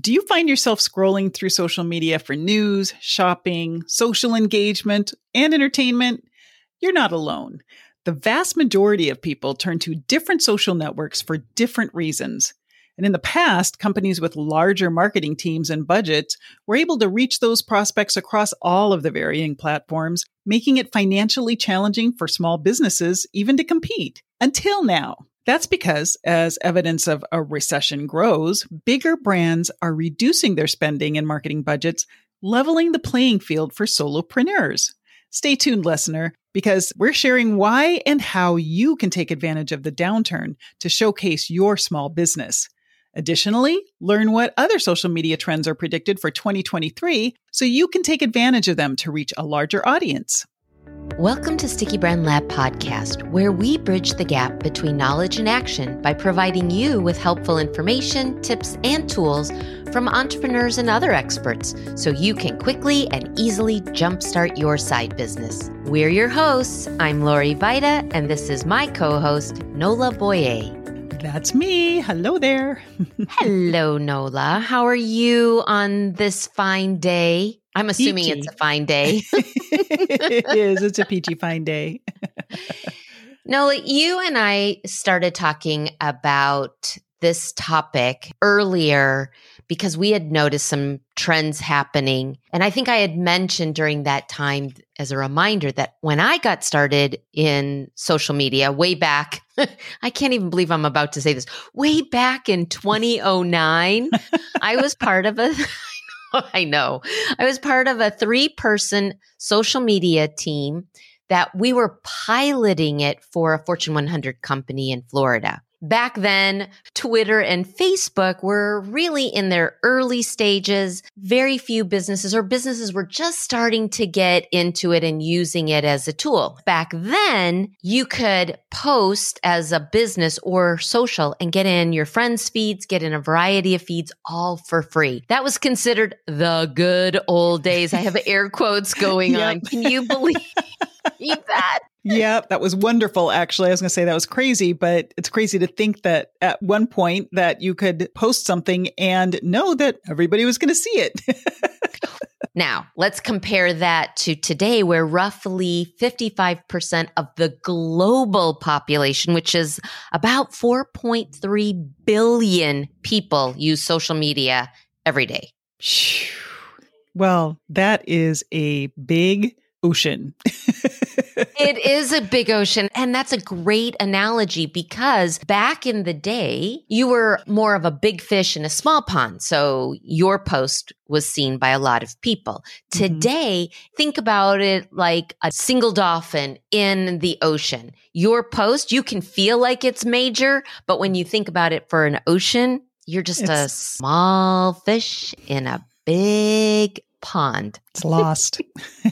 Do you find yourself scrolling through social media for news, shopping, social engagement, and entertainment? You're not alone. The vast majority of people turn to different social networks for different reasons. And in the past, companies with larger marketing teams and budgets were able to reach those prospects across all of the varying platforms, making it financially challenging for small businesses even to compete. Until now. That's because, as evidence of a recession grows, bigger brands are reducing their spending and marketing budgets, leveling the playing field for solopreneurs. Stay tuned, listener, because we're sharing why and how you can take advantage of the downturn to showcase your small business. Additionally, learn what other social media trends are predicted for 2023 so you can take advantage of them to reach a larger audience. Welcome to Sticky Brand Lab podcast, where we bridge the gap between knowledge and action by providing you with helpful information, tips, and tools from entrepreneurs and other experts so you can quickly and easily jumpstart your side business. We're your hosts. I'm Lori Vita, and this is my co host, Nola Boyer. That's me. Hello there. Hello, Nola. How are you on this fine day? I'm assuming peachy. it's a fine day. it is. It's a peachy fine day. Nola, you and I started talking about this topic earlier because we had noticed some trends happening. And I think I had mentioned during that time as a reminder that when I got started in social media way back, I can't even believe I'm about to say this, way back in 2009, I was part of a I know. I was part of a three person social media team that we were piloting it for a Fortune 100 company in Florida. Back then, Twitter and Facebook were really in their early stages. Very few businesses or businesses were just starting to get into it and using it as a tool. Back then, you could post as a business or social and get in your friends' feeds, get in a variety of feeds all for free. That was considered the good old days. I have air quotes going yep. on. Can you believe? that. Yeah, that was wonderful. Actually, I was going to say that was crazy, but it's crazy to think that at one point that you could post something and know that everybody was going to see it. now, let's compare that to today, where roughly 55% of the global population, which is about 4.3 billion people, use social media every day. Well, that is a big ocean. it is a big ocean. And that's a great analogy because back in the day, you were more of a big fish in a small pond. So your post was seen by a lot of people. Mm-hmm. Today, think about it like a single dolphin in the ocean. Your post, you can feel like it's major, but when you think about it for an ocean, you're just it's- a small fish in a big pond. It's lost.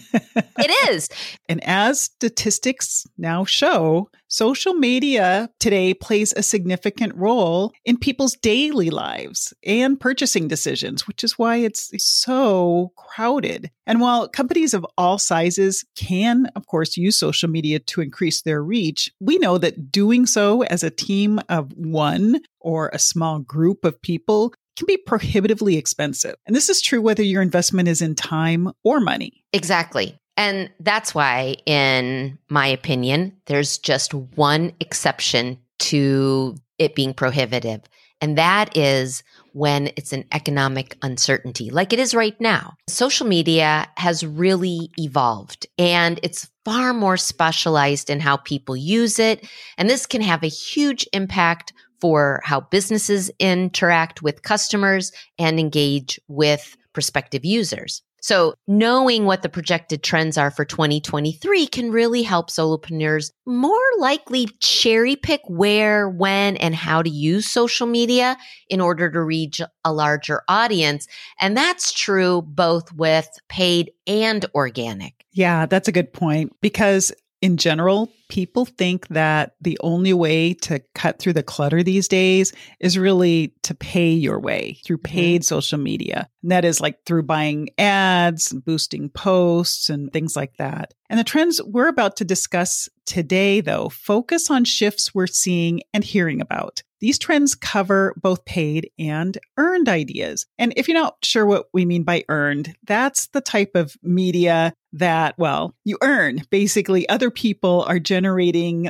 it is. And as statistics now show, social media today plays a significant role in people's daily lives and purchasing decisions, which is why it's so crowded. And while companies of all sizes can, of course, use social media to increase their reach, we know that doing so as a team of one or a small group of people can be prohibitively expensive. And this is true whether your investment is in time or money. Exactly. And that's why, in my opinion, there's just one exception to it being prohibitive. And that is when it's an economic uncertainty, like it is right now. Social media has really evolved and it's far more specialized in how people use it. And this can have a huge impact for how businesses interact with customers and engage with prospective users. So knowing what the projected trends are for 2023 can really help solopreneurs more likely cherry pick where, when, and how to use social media in order to reach a larger audience. And that's true both with paid and organic. Yeah, that's a good point because in general, people think that the only way to cut through the clutter these days is really to pay your way through mm-hmm. paid social media. And that is like through buying ads, boosting posts, and things like that. And the trends we're about to discuss today, though, focus on shifts we're seeing and hearing about. These trends cover both paid and earned ideas. And if you're not sure what we mean by earned, that's the type of media that, well, you earn. Basically, other people are generating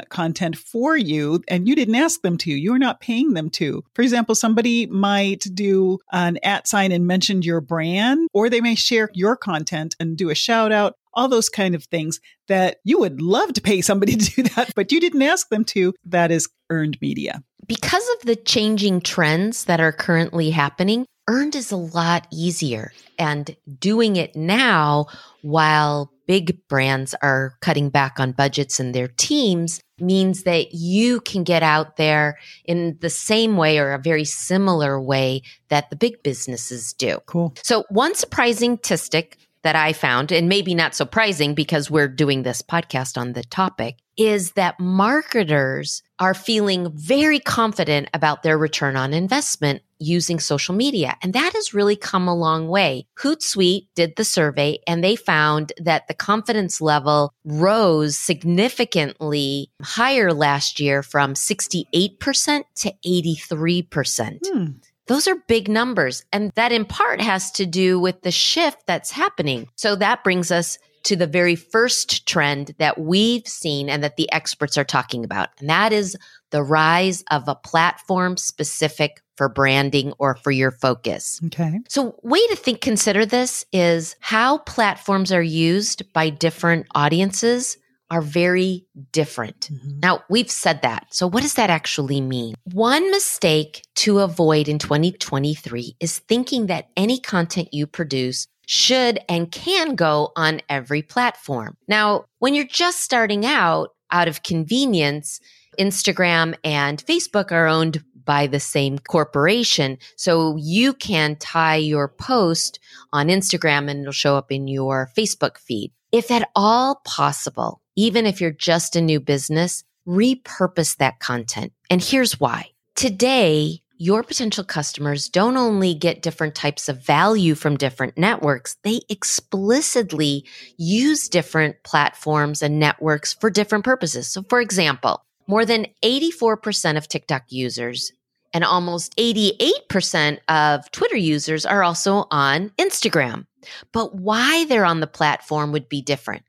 content for you and you didn't ask them to. You're not paying them to. For example, somebody might do an at sign and mention your brand, or they may share your content and do a shout out all those kind of things that you would love to pay somebody to do that, but you didn't ask them to. That is earned media. Because of the changing trends that are currently happening, earned is a lot easier. And doing it now while big brands are cutting back on budgets and their teams means that you can get out there in the same way or a very similar way that the big businesses do. Cool. So, one surprising statistic that I found, and maybe not surprising because we're doing this podcast on the topic, is that marketers are feeling very confident about their return on investment using social media. And that has really come a long way. Hootsuite did the survey and they found that the confidence level rose significantly higher last year from 68% to 83%. Hmm. Those are big numbers. And that in part has to do with the shift that's happening. So that brings us to the very first trend that we've seen and that the experts are talking about. And that is the rise of a platform specific for branding or for your focus. Okay. So, way to think consider this is how platforms are used by different audiences are very different. Mm-hmm. Now, we've said that. So, what does that actually mean? One mistake to avoid in 2023 is thinking that any content you produce should and can go on every platform. Now, when you're just starting out, out of convenience, Instagram and Facebook are owned by the same corporation. So you can tie your post on Instagram and it'll show up in your Facebook feed. If at all possible, even if you're just a new business, repurpose that content. And here's why. Today, your potential customers don't only get different types of value from different networks, they explicitly use different platforms and networks for different purposes. So, for example, more than 84% of TikTok users and almost 88% of Twitter users are also on Instagram. But why they're on the platform would be different.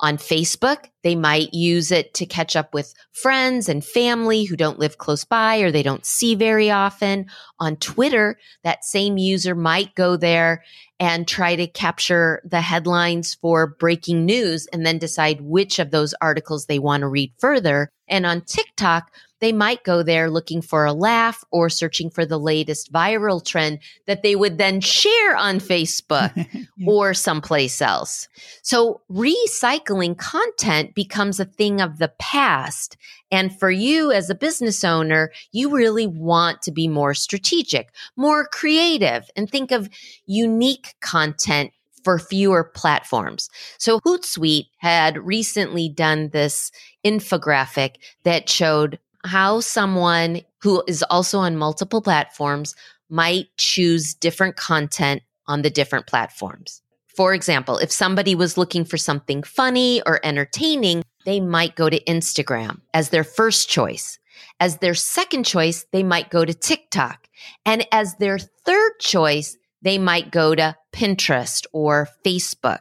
On Facebook, they might use it to catch up with friends and family who don't live close by or they don't see very often. On Twitter, that same user might go there and try to capture the headlines for breaking news and then decide which of those articles they want to read further. And on TikTok, they might go there looking for a laugh or searching for the latest viral trend that they would then share on Facebook yeah. or someplace else. So recycling content becomes a thing of the past. And for you as a business owner, you really want to be more strategic, more creative and think of unique content for fewer platforms. So Hootsuite had recently done this infographic that showed how someone who is also on multiple platforms might choose different content on the different platforms. For example, if somebody was looking for something funny or entertaining, they might go to Instagram as their first choice. As their second choice, they might go to TikTok. And as their third choice, they might go to Pinterest or Facebook.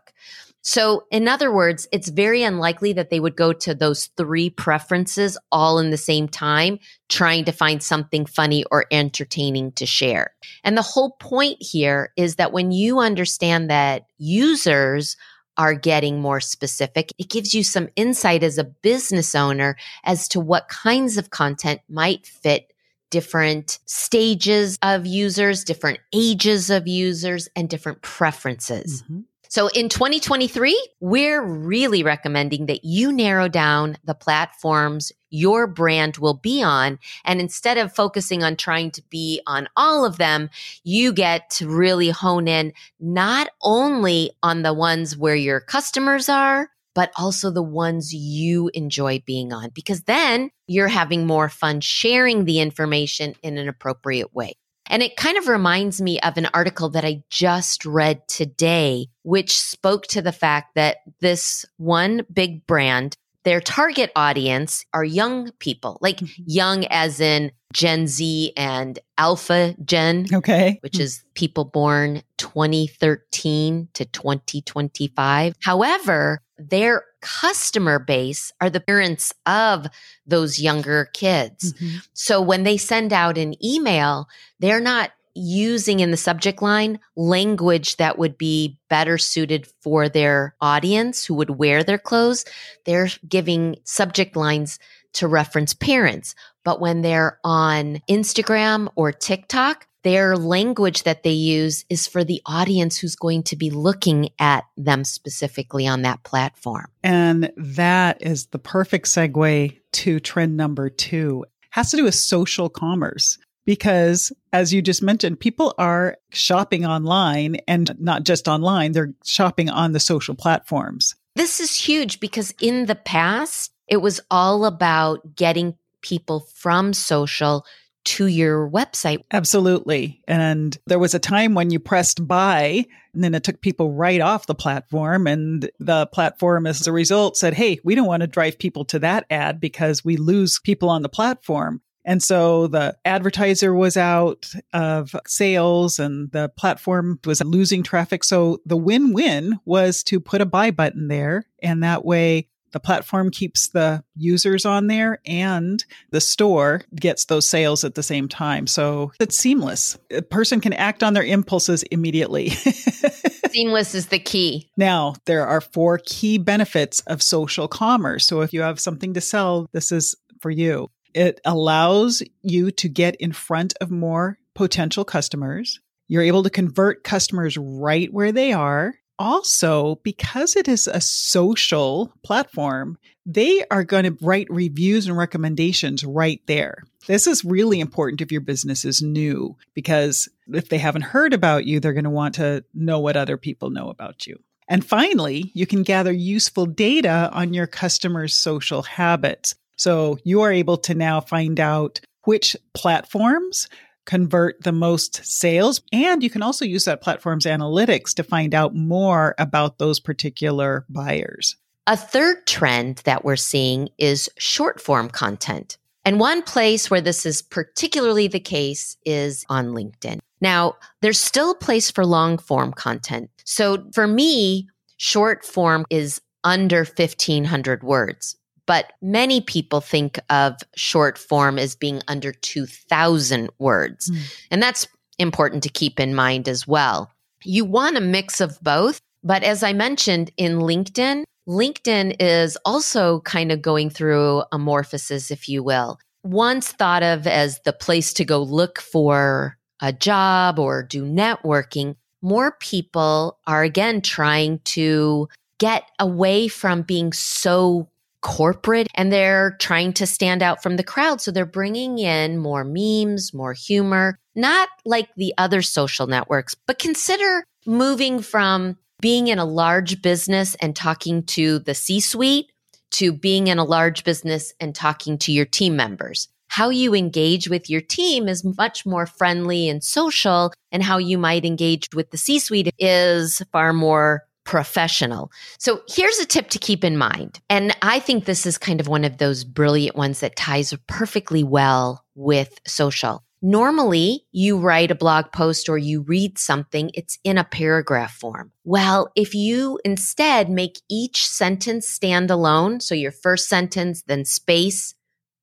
So, in other words, it's very unlikely that they would go to those three preferences all in the same time, trying to find something funny or entertaining to share. And the whole point here is that when you understand that users are getting more specific, it gives you some insight as a business owner as to what kinds of content might fit different stages of users, different ages of users, and different preferences. Mm-hmm. So in 2023, we're really recommending that you narrow down the platforms your brand will be on. And instead of focusing on trying to be on all of them, you get to really hone in not only on the ones where your customers are, but also the ones you enjoy being on, because then you're having more fun sharing the information in an appropriate way. And it kind of reminds me of an article that I just read today, which spoke to the fact that this one big brand their target audience are young people, like mm-hmm. young as in Gen Z and Alpha Gen. Okay. Which is people born 2013 to 2025. However, their customer base are the parents of those younger kids. Mm-hmm. So when they send out an email, they're not using in the subject line language that would be better suited for their audience who would wear their clothes. They're giving subject lines to reference parents. But when they're on Instagram or TikTok, their language that they use is for the audience who's going to be looking at them specifically on that platform. And that is the perfect segue to trend number two. Has to do with social commerce because as you just mentioned, people are shopping online and not just online, they're shopping on the social platforms. This is huge because in the past, it was all about getting people from social to your website. Absolutely. And there was a time when you pressed buy and then it took people right off the platform. And the platform, as a result, said, Hey, we don't want to drive people to that ad because we lose people on the platform. And so the advertiser was out of sales and the platform was losing traffic. So the win win was to put a buy button there. And that way the platform keeps the users on there and the store gets those sales at the same time. So it's seamless. A person can act on their impulses immediately. seamless is the key. Now, there are four key benefits of social commerce. So if you have something to sell, this is for you. It allows you to get in front of more potential customers. You're able to convert customers right where they are. Also, because it is a social platform, they are going to write reviews and recommendations right there. This is really important if your business is new because if they haven't heard about you, they're going to want to know what other people know about you. And finally, you can gather useful data on your customers' social habits. So you are able to now find out which platforms convert the most sales. And you can also use that platform's analytics to find out more about those particular buyers. A third trend that we're seeing is short form content. And one place where this is particularly the case is on LinkedIn. Now, there's still a place for long form content. So for me, short form is under 1500 words but many people think of short form as being under 2000 words. Mm. And that's important to keep in mind as well. You want a mix of both. But as I mentioned in LinkedIn, LinkedIn is also kind of going through amorphosis, if you will. Once thought of as the place to go look for a job or do networking, more people are again trying to get away from being so corporate and they're trying to stand out from the crowd. So they're bringing in more memes, more humor, not like the other social networks, but consider moving from being in a large business and talking to the C suite to being in a large business and talking to your team members. How you engage with your team is much more friendly and social, and how you might engage with the C suite is far more professional. So here's a tip to keep in mind. And I think this is kind of one of those brilliant ones that ties perfectly well with social. Normally, you write a blog post or you read something, it's in a paragraph form. Well, if you instead make each sentence stand alone, so your first sentence, then space,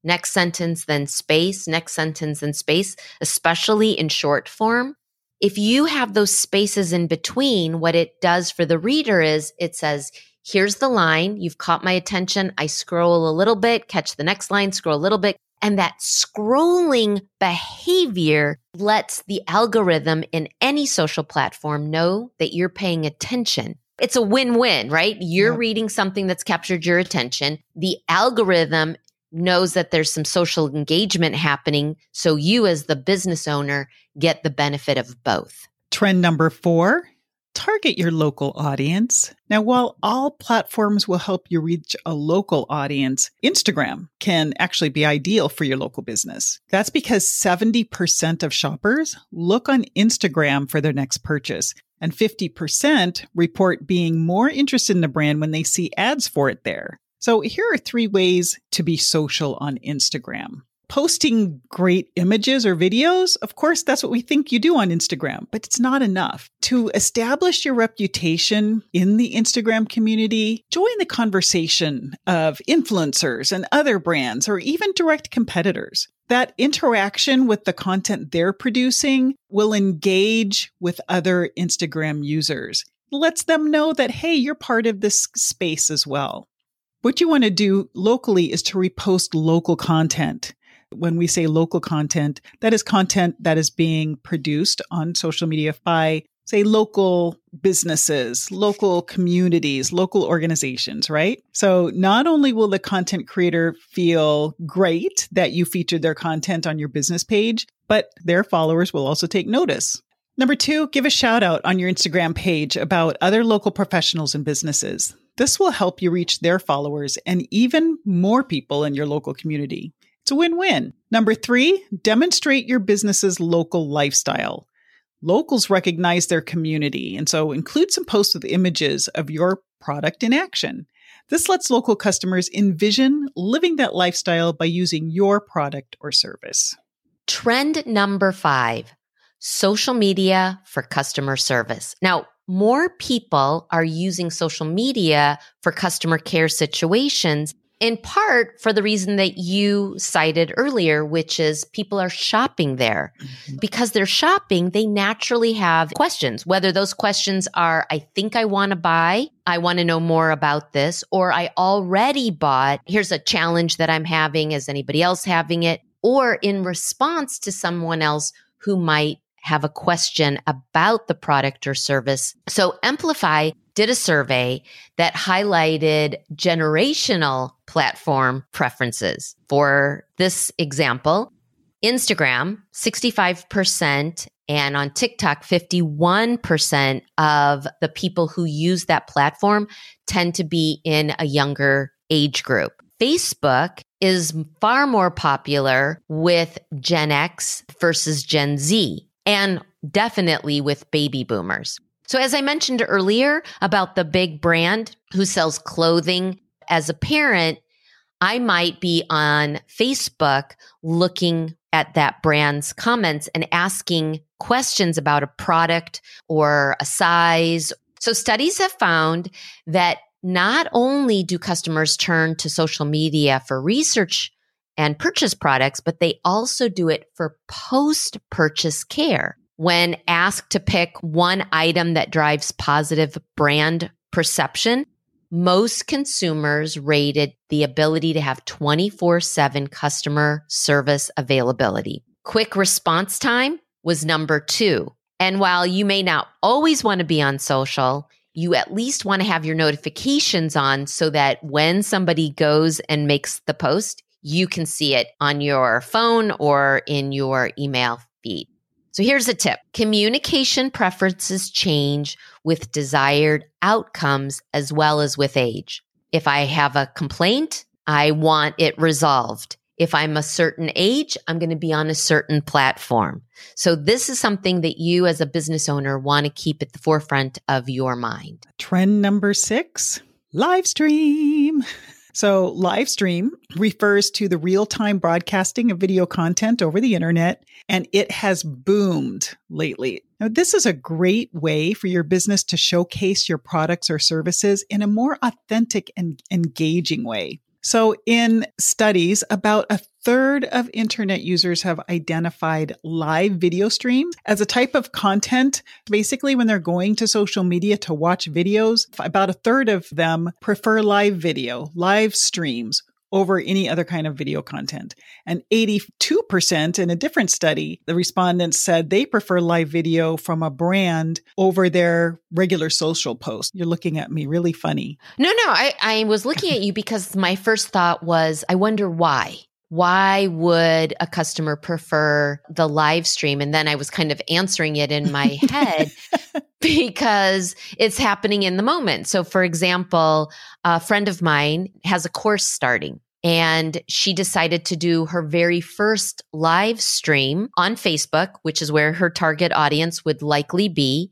next sentence, then space, next sentence, then space, especially in short form, if you have those spaces in between, what it does for the reader is it says, here's the line. You've caught my attention. I scroll a little bit, catch the next line, scroll a little bit. And that scrolling behavior lets the algorithm in any social platform know that you're paying attention. It's a win win, right? You're reading something that's captured your attention. The algorithm knows that there's some social engagement happening. So you, as the business owner, get the benefit of both. Trend number four target your local audience. Now, while all platforms will help you reach a local audience, Instagram can actually be ideal for your local business. That's because 70% of shoppers look on Instagram for their next purchase. And 50% report being more interested in the brand when they see ads for it there. So here are three ways to be social on Instagram posting great images or videos, of course, that's what we think you do on Instagram, but it's not enough. To establish your reputation in the Instagram community, join the conversation of influencers and other brands or even direct competitors. That interaction with the content they're producing will engage with other Instagram users. Lets them know that, hey, you're part of this space as well. What you want to do locally is to repost local content. When we say local content, that is content that is being produced on social media by, say, local businesses, local communities, local organizations, right? So not only will the content creator feel great that you featured their content on your business page, but their followers will also take notice. Number two, give a shout out on your Instagram page about other local professionals and businesses. This will help you reach their followers and even more people in your local community. It's a win win. Number three, demonstrate your business's local lifestyle. Locals recognize their community, and so include some posts with images of your product in action. This lets local customers envision living that lifestyle by using your product or service. Trend number five social media for customer service. Now, more people are using social media for customer care situations in part for the reason that you cited earlier, which is people are shopping there. Mm-hmm. Because they're shopping, they naturally have questions, whether those questions are, I think I want to buy, I want to know more about this, or I already bought, here's a challenge that I'm having. Is anybody else having it? Or in response to someone else who might have a question about the product or service. So Amplify did a survey that highlighted generational platform preferences. For this example, Instagram, 65%, and on TikTok, 51% of the people who use that platform tend to be in a younger age group. Facebook is far more popular with Gen X versus Gen Z and definitely with baby boomers. So, as I mentioned earlier about the big brand who sells clothing, as a parent, I might be on Facebook looking at that brand's comments and asking questions about a product or a size. So, studies have found that not only do customers turn to social media for research and purchase products, but they also do it for post purchase care. When asked to pick one item that drives positive brand perception, most consumers rated the ability to have 24 7 customer service availability. Quick response time was number two. And while you may not always want to be on social, you at least want to have your notifications on so that when somebody goes and makes the post, you can see it on your phone or in your email feed. So here's a tip communication preferences change with desired outcomes as well as with age. If I have a complaint, I want it resolved. If I'm a certain age, I'm going to be on a certain platform. So this is something that you as a business owner want to keep at the forefront of your mind. Trend number six, live stream. So, live stream refers to the real time broadcasting of video content over the internet, and it has boomed lately. Now, this is a great way for your business to showcase your products or services in a more authentic and engaging way. So, in studies, about a third of internet users have identified live video streams as a type of content. Basically, when they're going to social media to watch videos, about a third of them prefer live video, live streams over any other kind of video content. And 82% in a different study, the respondents said they prefer live video from a brand over their regular social post. You're looking at me really funny. No, no, I, I was looking at you because my first thought was, I wonder why why would a customer prefer the live stream? And then I was kind of answering it in my head. because it's happening in the moment. So, for example, a friend of mine has a course starting and she decided to do her very first live stream on Facebook, which is where her target audience would likely be.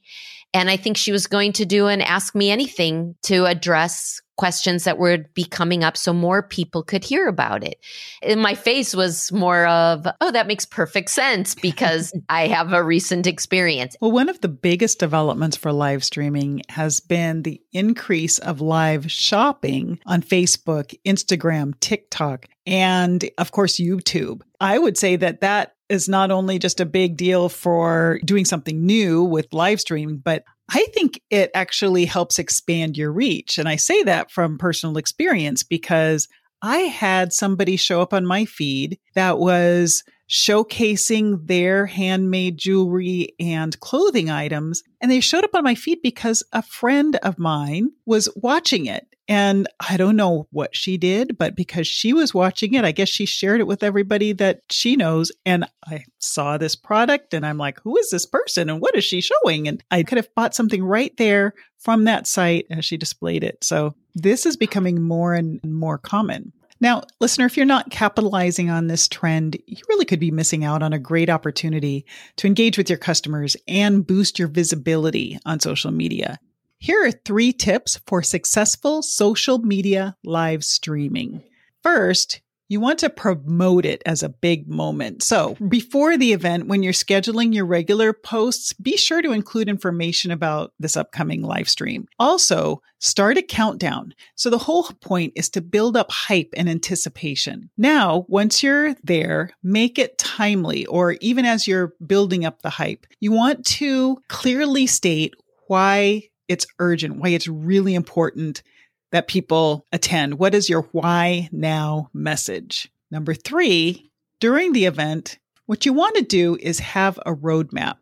And I think she was going to do an Ask Me Anything to address questions that would be coming up so more people could hear about it. And my face was more of, oh, that makes perfect sense because I have a recent experience. Well, one of the biggest developments for live streaming has been the increase of live shopping on Facebook, Instagram, TikTok, and of course, YouTube. I would say that that is not only just a big deal for doing something new with live streaming, but I think it actually helps expand your reach. And I say that from personal experience because I had somebody show up on my feed that was showcasing their handmade jewelry and clothing items. And they showed up on my feed because a friend of mine was watching it. And I don't know what she did, but because she was watching it, I guess she shared it with everybody that she knows. And I saw this product and I'm like, who is this person and what is she showing? And I could have bought something right there from that site as she displayed it. So this is becoming more and more common. Now, listener, if you're not capitalizing on this trend, you really could be missing out on a great opportunity to engage with your customers and boost your visibility on social media. Here are three tips for successful social media live streaming. First, you want to promote it as a big moment. So before the event, when you're scheduling your regular posts, be sure to include information about this upcoming live stream. Also, start a countdown. So the whole point is to build up hype and anticipation. Now, once you're there, make it timely or even as you're building up the hype, you want to clearly state why it's urgent, why it's really important that people attend. What is your why now message? Number three, during the event, what you want to do is have a roadmap.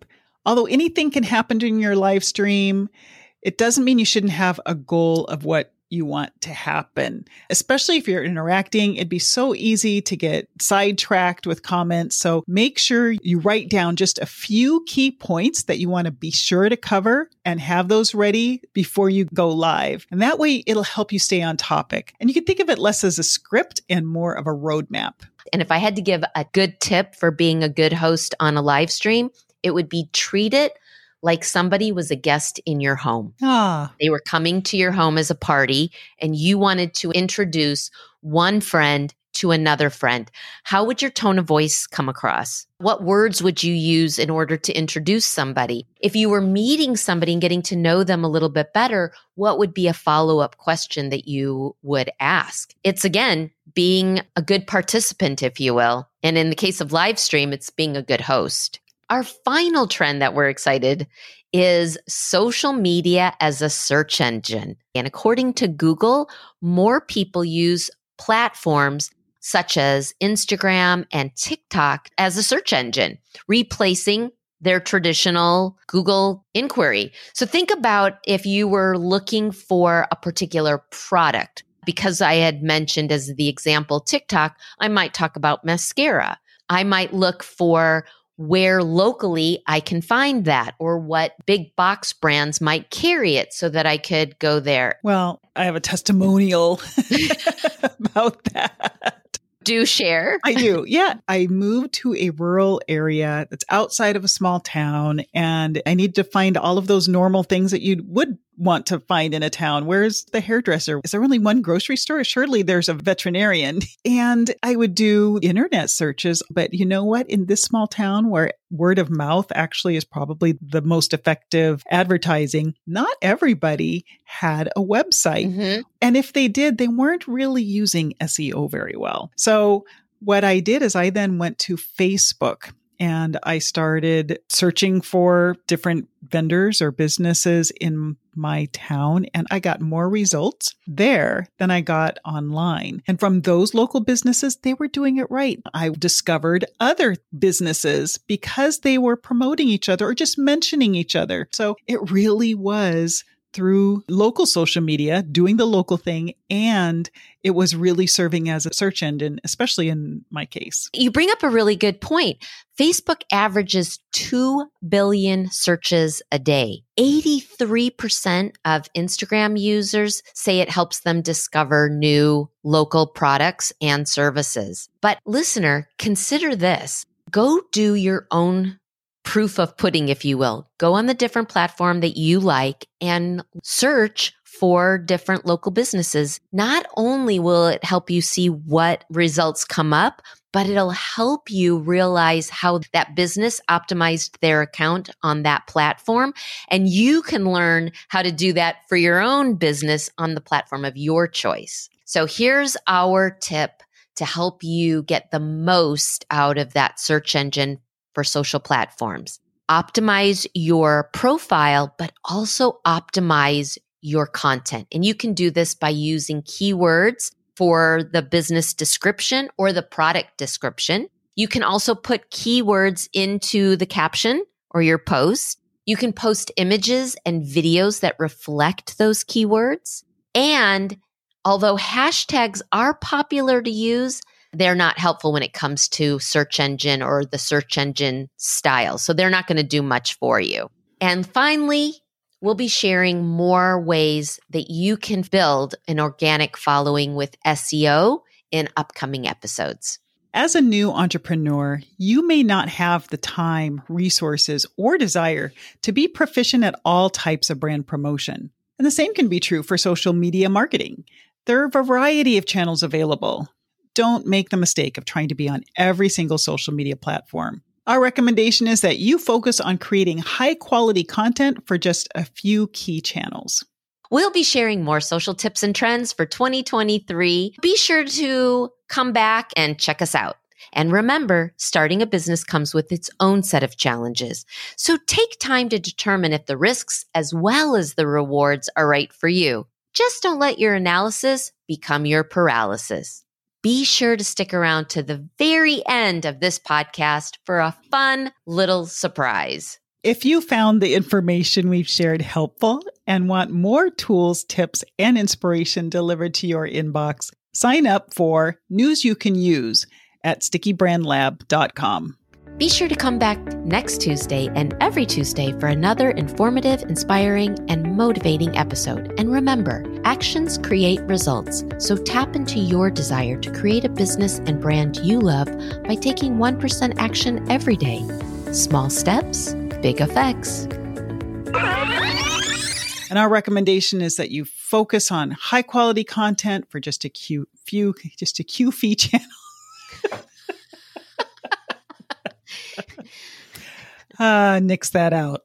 Although anything can happen during your live stream, it doesn't mean you shouldn't have a goal of what you want to happen. Especially if you're interacting, it'd be so easy to get sidetracked with comments. So make sure you write down just a few key points that you want to be sure to cover and have those ready before you go live. And that way it'll help you stay on topic. And you can think of it less as a script and more of a roadmap. And if I had to give a good tip for being a good host on a live stream, it would be treat it like somebody was a guest in your home. Ah. They were coming to your home as a party and you wanted to introduce one friend to another friend. How would your tone of voice come across? What words would you use in order to introduce somebody? If you were meeting somebody and getting to know them a little bit better, what would be a follow up question that you would ask? It's again, being a good participant, if you will. And in the case of live stream, it's being a good host. Our final trend that we're excited is social media as a search engine. And according to Google, more people use platforms such as Instagram and TikTok as a search engine, replacing their traditional Google inquiry. So think about if you were looking for a particular product. Because I had mentioned as the example TikTok, I might talk about mascara. I might look for where locally I can find that or what big box brands might carry it so that I could go there. Well, I have a testimonial about that. Do share. I do. Yeah. I moved to a rural area that's outside of a small town and I need to find all of those normal things that you would want to find in a town. Where's the hairdresser? Is there only one grocery store? Surely there's a veterinarian. And I would do internet searches. But you know what? In this small town where word of mouth actually is probably the most effective advertising, not everybody had a website. Mm-hmm. And if they did, they weren't really using SEO very well. So what I did is I then went to Facebook and I started searching for different vendors or businesses in my town and I got more results there than I got online. And from those local businesses, they were doing it right. I discovered other businesses because they were promoting each other or just mentioning each other. So it really was through local social media, doing the local thing, and it was really serving as a search engine, especially in my case. You bring up a really good point. Facebook averages 2 billion searches a day. 83% of Instagram users say it helps them discover new local products and services. But listener, consider this. Go do your own proof of pudding, if you will. Go on the different platform that you like and search for different local businesses. Not only will it help you see what results come up, but it'll help you realize how that business optimized their account on that platform. And you can learn how to do that for your own business on the platform of your choice. So here's our tip to help you get the most out of that search engine for social platforms. Optimize your profile, but also optimize your content. And you can do this by using keywords for the business description or the product description. You can also put keywords into the caption or your post. You can post images and videos that reflect those keywords. And although hashtags are popular to use, they're not helpful when it comes to search engine or the search engine style. So they're not going to do much for you. And finally, we'll be sharing more ways that you can build an organic following with SEO in upcoming episodes. As a new entrepreneur, you may not have the time, resources, or desire to be proficient at all types of brand promotion. And the same can be true for social media marketing. There are a variety of channels available, don't make the mistake of trying to be on every single social media platform. Our recommendation is that you focus on creating high quality content for just a few key channels. We'll be sharing more social tips and trends for 2023. Be sure to come back and check us out. And remember, starting a business comes with its own set of challenges. So take time to determine if the risks as well as the rewards are right for you. Just don't let your analysis become your paralysis be sure to stick around to the very end of this podcast for a fun little surprise. If you found the information we've shared helpful and want more tools, tips, and inspiration delivered to your inbox, sign up for News You Can Use at stickybrandlab.com. Be sure to come back next Tuesday and every Tuesday for another informative, inspiring, and motivating episode. And remember, actions create results. So tap into your desire to create a business and brand you love by taking 1% action every day. Small steps, big effects. And our recommendation is that you focus on high quality content for just a few, just a QFE channel. Uh, nix that out.